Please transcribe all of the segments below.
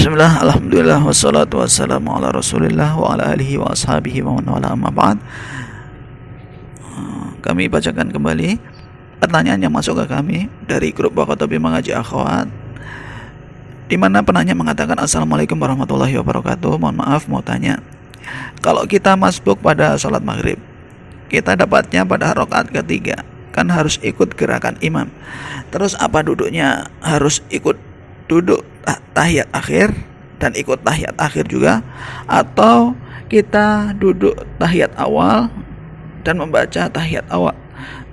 Bismillah, Alhamdulillah, wassalatu wassalamu ala rasulillah wa ala alihi wa ashabihi wa wala amma ba'd. Kami bacakan kembali pertanyaan yang masuk ke kami dari grup Wakotobi Mengaji Akhwat di mana penanya mengatakan Assalamualaikum warahmatullahi wabarakatuh. Mohon maaf mau tanya Kalau kita masbuk pada sholat maghrib Kita dapatnya pada rokaat ketiga Kan harus ikut gerakan imam. Terus apa duduknya Harus ikut duduk tahiyat akhir dan ikut tahiyat akhir juga atau kita duduk tahiyat awal dan membaca tahiyat awal.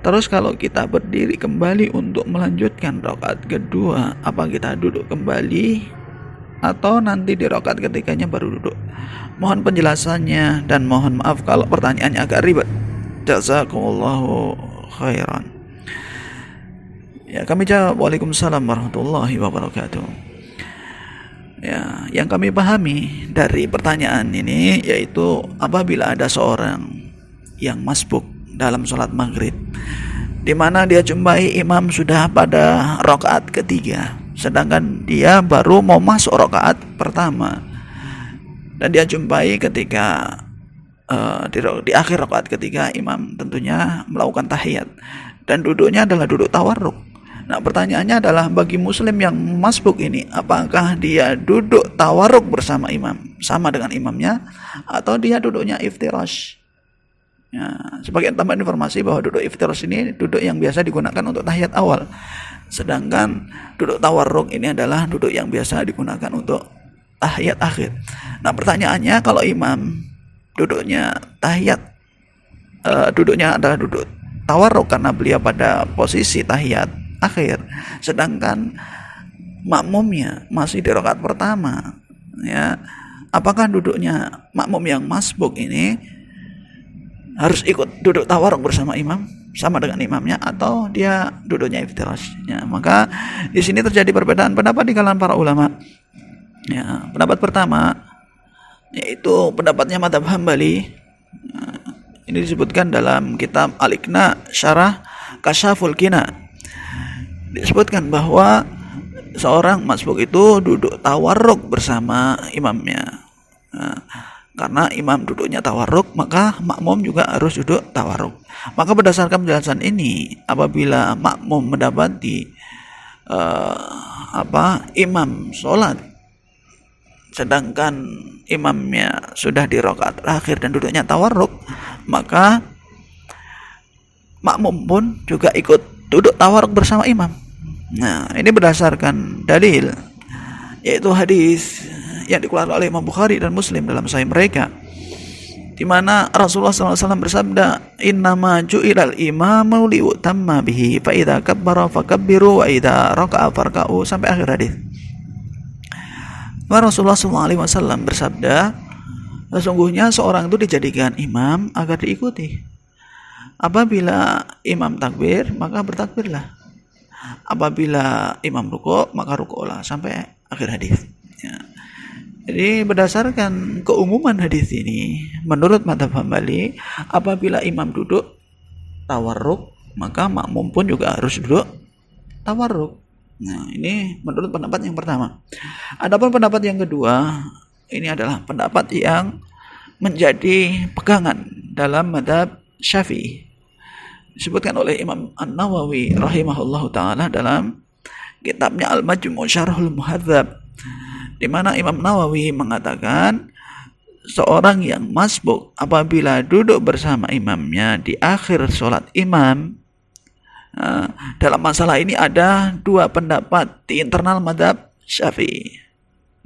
Terus kalau kita berdiri kembali untuk melanjutkan rakaat kedua apa kita duduk kembali? Atau nanti di rakaat ketiganya baru duduk? Mohon penjelasannya dan mohon maaf kalau pertanyaannya agak ribet. Jazakumullahu khairan Ya, kami jawab Waalaikumsalam warahmatullahi wabarakatuh. Ya, yang kami pahami dari pertanyaan ini yaitu apabila ada seorang yang masbuk dalam sholat maghrib di mana dia jumpai imam sudah pada rokaat ketiga sedangkan dia baru mau masuk rokaat pertama. Dan dia jumpai ketika uh, di, di akhir rokaat ketiga imam tentunya melakukan tahiyat. Dan duduknya adalah duduk tawarruk Nah pertanyaannya adalah bagi muslim yang masbuk ini apakah dia duduk tawaruk bersama imam sama dengan imamnya atau dia duduknya iftirash? Ya, sebagai tambahan informasi bahwa duduk iftirash ini duduk yang biasa digunakan untuk tahiyat awal. Sedangkan duduk tawarruk ini adalah duduk yang biasa digunakan untuk tahiyat akhir. Nah pertanyaannya kalau imam duduknya tahiyat uh, duduknya adalah duduk tawarruk karena beliau pada posisi tahiyat akhir. Sedangkan makmumnya masih di rakaat pertama ya. Apakah duduknya makmum yang masbuk ini harus ikut duduk tawaruk bersama imam sama dengan imamnya atau dia duduknya iftirash ya maka di sini terjadi perbedaan pendapat di kalangan para ulama. Ya pendapat pertama yaitu pendapatnya madhab hambali ya, ini disebutkan dalam kitab Al-Iqna Syarah Kasyaful Kina disebutkan bahwa seorang masbuk itu duduk tawarruk bersama imamnya. Nah, karena imam duduknya tawarruk, maka makmum juga harus duduk tawarruk. Maka berdasarkan penjelasan ini, apabila makmum mendapati uh, apa imam sholat, sedangkan imamnya sudah di rokaat terakhir dan duduknya tawarruk, maka makmum pun juga ikut duduk tawaruk bersama imam. Nah, ini berdasarkan dalil yaitu hadis yang dikeluarkan oleh Imam Bukhari dan Muslim dalam sahih mereka di mana Rasulullah SAW bersabda innama ju'ilal imamu liutamma bihi fa idza kabbara fakabbiru wa idza raka'a farka'u sampai akhir hadis. Maka Rasulullah SAW bersabda sesungguhnya seorang itu dijadikan imam agar diikuti Apabila imam takbir, maka bertakbirlah. Apabila imam ruko, maka rukolah sampai akhir hadis. Ya. Jadi berdasarkan keumuman hadis ini, menurut madhab Hambali, apabila imam duduk tawarruk, maka makmum pun juga harus duduk tawarruk. Nah, ini menurut pendapat yang pertama. Adapun pendapat yang kedua, ini adalah pendapat yang menjadi pegangan dalam madhab Syafi'i disebutkan oleh Imam An-Nawawi rahimahullah taala dalam kitabnya Al-Majmu' Syarhul Muhadzab di mana Imam Nawawi mengatakan seorang yang masbuk apabila duduk bersama imamnya di akhir sholat imam dalam masalah ini ada dua pendapat di internal madhab syafi'i.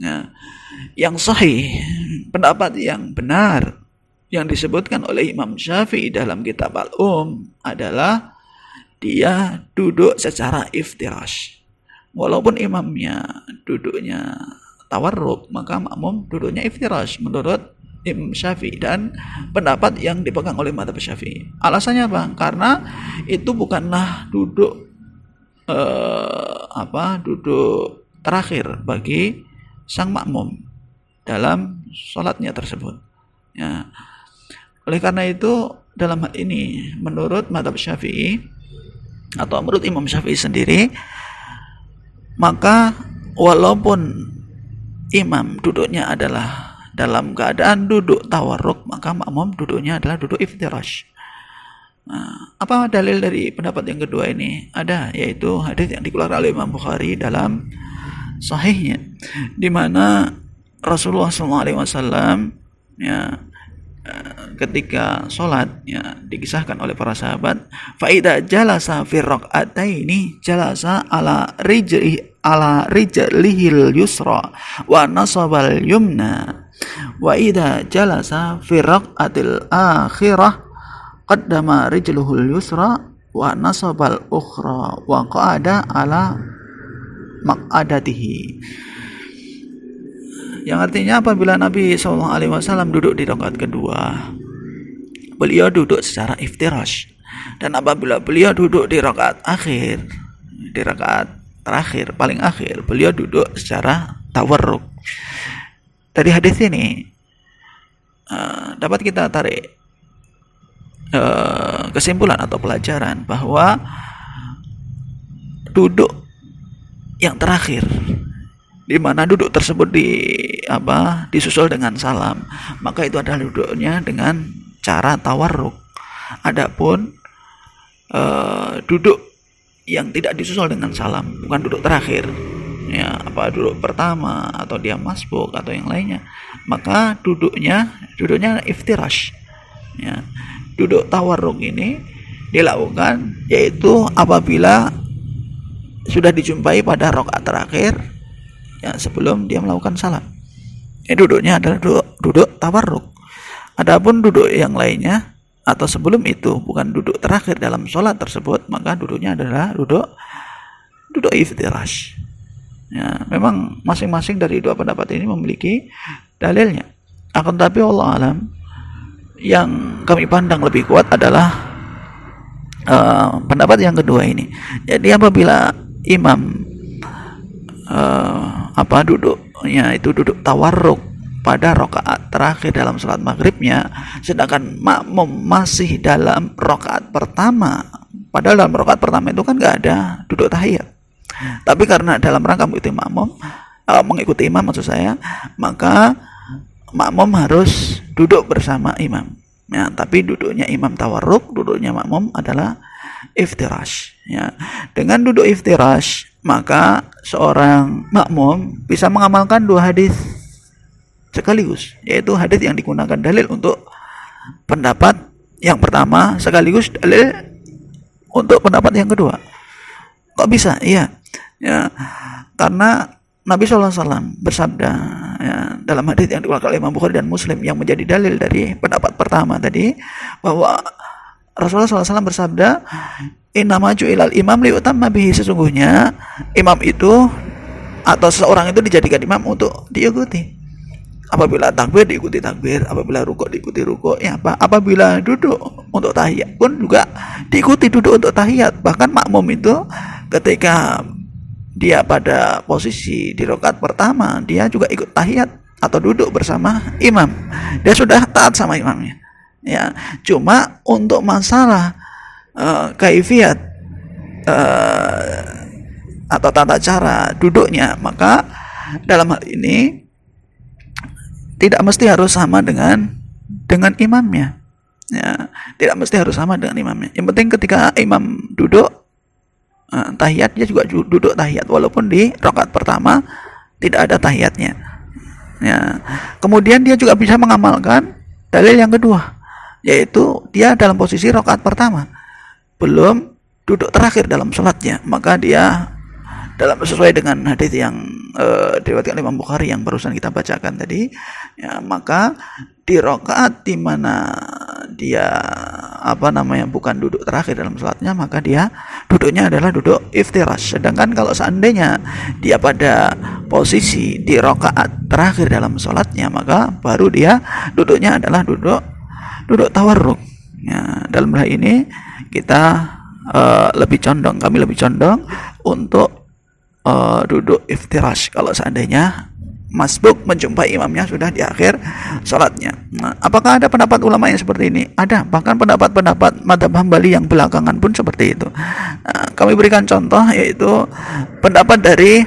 Nah, yang sahih pendapat yang benar yang disebutkan oleh Imam Syafi'i dalam kitab Al-Um adalah dia duduk secara iftirash. Walaupun imamnya duduknya tawarruk, maka makmum duduknya iftirash menurut Imam Syafi'i dan pendapat yang dipegang oleh mata Syafi'i. Alasannya apa? Karena itu bukanlah duduk eh, apa? duduk terakhir bagi sang makmum dalam sholatnya tersebut. Ya. Oleh karena itu dalam hal ini menurut madhab syafi'i atau menurut Imam Syafi'i sendiri maka walaupun imam duduknya adalah dalam keadaan duduk tawarruk maka makmum duduknya adalah duduk iftirash. Nah, apa dalil dari pendapat yang kedua ini? Ada yaitu hadis yang dikeluarkan oleh Imam Bukhari dalam sahihnya di mana Rasulullah SAW ya ketika sholat ya dikisahkan oleh para sahabat faida jalasa fi ini jalasa ala rijli ala rijlihil yusra wa nasabal yumna. Wa ida jalasa fi raqatil akhirah qaddama rijluhul yusra wa nasabal ukhra wa qa'ada ala maq'adatihi yang artinya apabila Nabi SAW duduk di rakaat kedua, beliau duduk secara iftirash. Dan apabila beliau duduk di rakaat akhir, di rakaat terakhir, paling akhir, beliau duduk secara tawarruk. Dari hadis ini uh, dapat kita tarik uh, kesimpulan atau pelajaran bahwa duduk yang terakhir di mana duduk tersebut di apa disusul dengan salam. Maka itu adalah duduknya dengan cara tawarruk. Adapun uh, duduk yang tidak disusul dengan salam bukan duduk terakhir ya apa duduk pertama atau dia masbuk atau yang lainnya maka duduknya duduknya iftirash ya. Duduk tawarruk ini dilakukan yaitu apabila sudah dijumpai pada rokaat terakhir ya sebelum dia melakukan salam. Ini duduknya adalah duduk, duduk tawarruk. Adapun duduk yang lainnya atau sebelum itu bukan duduk terakhir dalam sholat tersebut maka duduknya adalah duduk duduk iftirash. Ya, memang masing-masing dari dua pendapat ini memiliki dalilnya. Akan tapi Allah alam yang kami pandang lebih kuat adalah uh, pendapat yang kedua ini. Jadi apabila imam uh, apa duduknya itu duduk tawarruk pada rokaat terakhir dalam sholat maghribnya sedangkan makmum masih dalam rokaat pertama. Padahal dalam rokaat pertama itu kan nggak ada duduk tahiyat. Tapi karena dalam rangka mengikuti makmum uh, mengikuti imam maksud saya maka makmum harus duduk bersama imam. Ya tapi duduknya imam tawarruk duduknya makmum adalah iftirash. Ya dengan duduk iftirash maka seorang makmum bisa mengamalkan dua hadis sekaligus yaitu hadis yang digunakan dalil untuk pendapat yang pertama sekaligus dalil untuk pendapat yang kedua. Kok bisa? Iya. Ya karena Nabi SAW bersabda ya, dalam hadis yang dikeluarkan oleh Imam Bukhari dan Muslim yang menjadi dalil dari pendapat pertama tadi bahwa Rasulullah SAW bersabda Inama ju'ilal imam liutamma bihi sesungguhnya imam itu atau seseorang itu dijadikan imam untuk diikuti. Apabila takbir diikuti takbir, apabila rukuk diikuti rukuk, ya apa? Apabila duduk untuk tahiyat pun juga diikuti duduk untuk tahiyat. Bahkan makmum itu ketika dia pada posisi di rokat pertama, dia juga ikut tahiyat atau duduk bersama imam. Dia sudah taat sama imamnya. Ya, cuma untuk masalah uh, kaifiat uh, atau tata cara duduknya maka dalam hal ini tidak mesti harus sama dengan dengan imamnya. Ya tidak mesti harus sama dengan imamnya. Yang penting ketika imam duduk uh, tahiyatnya juga duduk tahiyat. Walaupun di rakaat pertama tidak ada tahiyatnya. Ya kemudian dia juga bisa mengamalkan dalil yang kedua yaitu dia dalam posisi rakaat pertama belum duduk terakhir dalam sholatnya maka dia dalam sesuai dengan hadis yang uh, diriwayatkan Imam Bukhari yang barusan kita bacakan tadi ya maka di rokaat di mana dia apa namanya bukan duduk terakhir dalam sholatnya maka dia duduknya adalah duduk iftirash. Sedangkan kalau seandainya dia pada posisi di rokaat terakhir dalam sholatnya maka baru dia duduknya adalah duduk duduk tawarruk. Ya dalam hal ini kita uh, lebih condong kami lebih condong untuk uh, duduk iftirash kalau seandainya masbuk menjumpai imamnya sudah di akhir sholatnya. Nah, apakah ada pendapat ulama yang seperti ini? Ada, bahkan pendapat-pendapat madhab hambali yang belakangan pun seperti itu. Nah, kami berikan contoh yaitu pendapat dari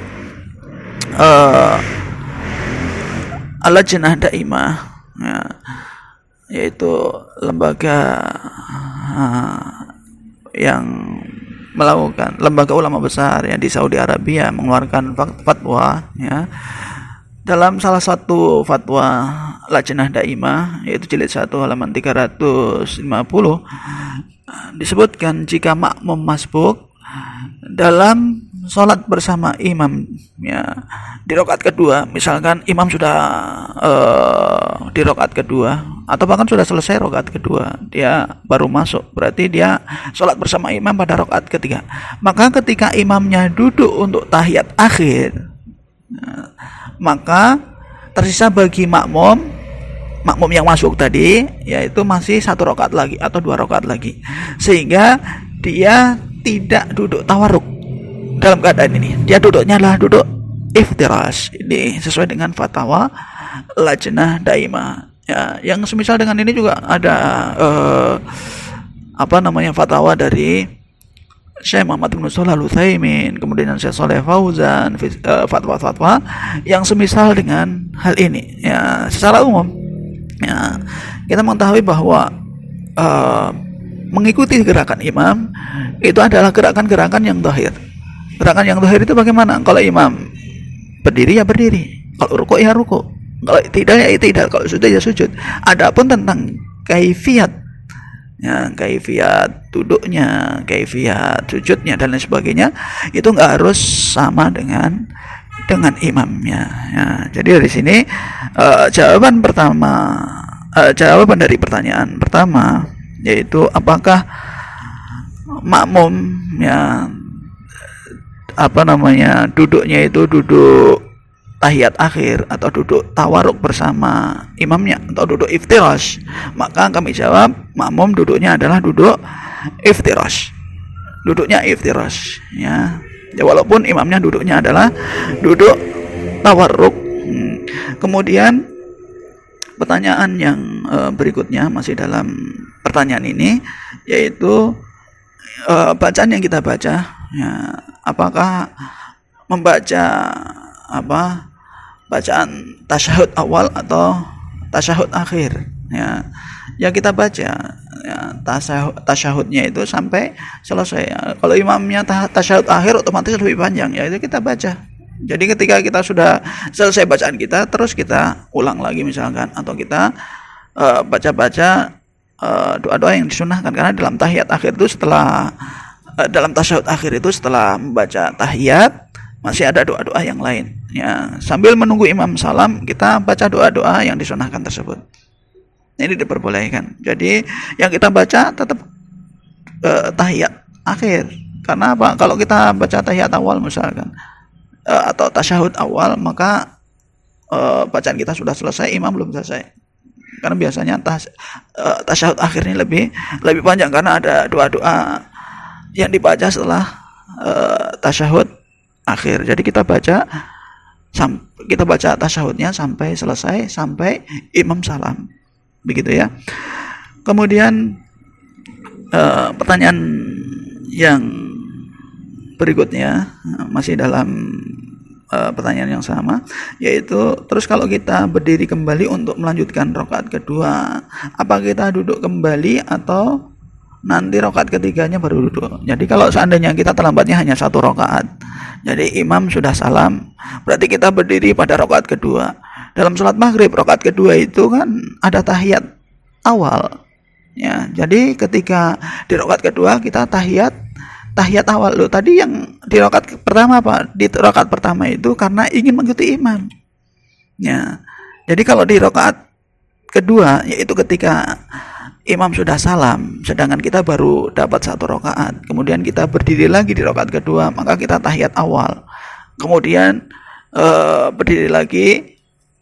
uh, Al-Lajnah Daimah ya, yaitu lembaga yang melakukan lembaga ulama besar yang di Saudi Arabia mengeluarkan fatwa ya. Dalam salah satu fatwa Lajnah Daimah yaitu jilid 1 halaman 350 disebutkan jika makmum masbuk dalam sholat bersama imam ya. Di rokat kedua misalkan imam sudah uh, di rokat kedua atau bahkan sudah selesai rokat kedua dia baru masuk berarti dia sholat bersama imam pada rokat ketiga. Maka ketika imamnya duduk untuk tahiyat akhir maka tersisa bagi makmum makmum yang masuk tadi yaitu masih satu rokat lagi atau dua rokat lagi. Sehingga dia tidak duduk tawaruk dalam keadaan ini dia duduknya adalah duduk iftiras ini sesuai dengan fatwa lajnah daima ya yang semisal dengan ini juga ada uh, apa namanya fatwa dari Syekh Muhammad bin Shalih Al Utsaimin, kemudian Syekh Saleh Fauzan, eh, fatwa-fatwa yang semisal dengan hal ini. Ya, secara umum ya, kita mengetahui bahwa uh, mengikuti gerakan imam itu adalah gerakan-gerakan yang dohir. Gerakan yang dohir itu bagaimana? Kalau imam berdiri ya berdiri, kalau ruko ya ruko, kalau tidak ya tidak, kalau sujud ya sujud. Adapun tentang kaifiat ya kaifiat duduknya, kaifiat sujudnya dan lain sebagainya itu nggak harus sama dengan dengan imamnya. Ya, jadi dari sini uh, jawaban pertama, uh, jawaban dari pertanyaan pertama yaitu apakah makmum ya apa namanya duduknya itu duduk tahiyat akhir atau duduk tawaruk bersama imamnya atau duduk iftirash. Maka kami jawab makmum duduknya adalah duduk iftirash. Duduknya iftirash ya. Ya walaupun imamnya duduknya adalah duduk tawaruk hmm. kemudian pertanyaan yang uh, berikutnya masih dalam pertanyaan ini yaitu uh, bacaan yang kita baca ya apakah membaca apa bacaan tasyahud awal atau tasyahud akhir? Ya ya kita baca. Ya, tasyahud, tasyahudnya itu sampai selesai. Ya. kalau imamnya tasyahud akhir otomatis lebih panjang. Ya itu kita baca. Jadi ketika kita sudah selesai bacaan kita terus kita ulang lagi misalkan. Atau kita uh, baca-baca uh, doa-doa yang disunahkan. Karena dalam tahiyat akhir itu setelah uh, dalam tasyahud akhir itu setelah membaca tahiyat masih ada doa-doa yang lain. Ya sambil menunggu imam salam kita baca doa-doa yang disunahkan tersebut. Ini diperbolehkan. Jadi yang kita baca tetap uh, tahiyat akhir. Karena apa? Kalau kita baca tahiyat awal misalkan uh, atau tasyahud awal maka uh, bacaan kita sudah selesai imam belum selesai. Karena biasanya tas, uh, tasyahud akhirnya lebih lebih panjang karena ada doa-doa yang dibaca setelah uh, tasyahud akhir. Jadi kita baca kita baca tasyahudnya sampai selesai sampai imam salam. Begitu ya. Kemudian uh, pertanyaan yang berikutnya masih dalam uh, pertanyaan yang sama yaitu terus kalau kita berdiri kembali untuk melanjutkan rokaat kedua apa kita duduk kembali atau nanti rokaat ketiganya baru duduk. Jadi kalau seandainya kita terlambatnya hanya satu rokaat, jadi imam sudah salam, berarti kita berdiri pada rokaat kedua. Dalam sholat maghrib rokaat kedua itu kan ada tahiyat awal. Ya, jadi ketika di rokaat kedua kita tahiyat tahiyat awal lo tadi yang di rokaat pertama apa di rokaat pertama itu karena ingin mengikuti imam. Ya, jadi kalau di rokaat kedua yaitu ketika imam sudah salam, sedangkan kita baru dapat satu rakaat. Kemudian kita berdiri lagi di rakaat kedua, maka kita tahiyat awal. Kemudian uh, berdiri lagi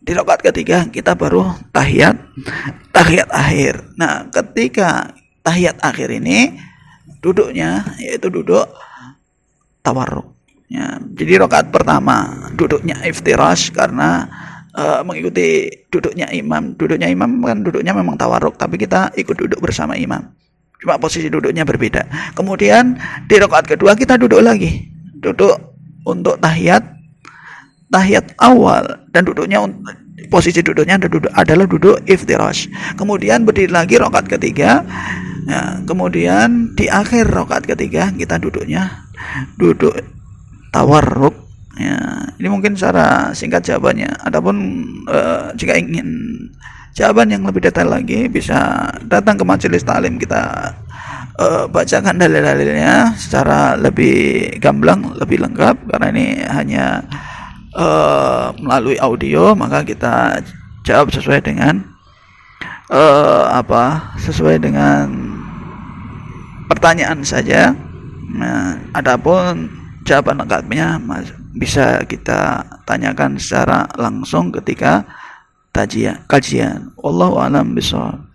di rakaat ketiga kita baru tahiyat tahiyat akhir. Nah, ketika tahiyat akhir ini duduknya yaitu duduk tawarruk. Ya, jadi rakaat pertama duduknya iftirash karena uh, mengikuti duduknya imam. Duduknya imam kan duduknya memang tawaruk, tapi kita ikut duduk bersama imam. Cuma posisi duduknya berbeda. Kemudian di rakaat kedua kita duduk lagi. Duduk untuk tahiyat tahiyat awal dan duduknya posisi duduknya adalah duduk iftirash. Kemudian berdiri lagi rokat ketiga. Ya, kemudian di akhir rokat ketiga kita duduknya duduk tawarruk. Ya, ini mungkin secara singkat jawabannya. Adapun uh, jika ingin jawaban yang lebih detail lagi bisa datang ke majelis talim kita uh, bacakan dalil-dalilnya secara lebih gamblang, lebih lengkap karena ini hanya uh, melalui audio maka kita jawab sesuai dengan uh, apa sesuai dengan pertanyaan saja. Nah, adapun jawaban lengkapnya bisa kita tanyakan secara langsung ketika kajian. Kajian. Wallahu alam bisawab.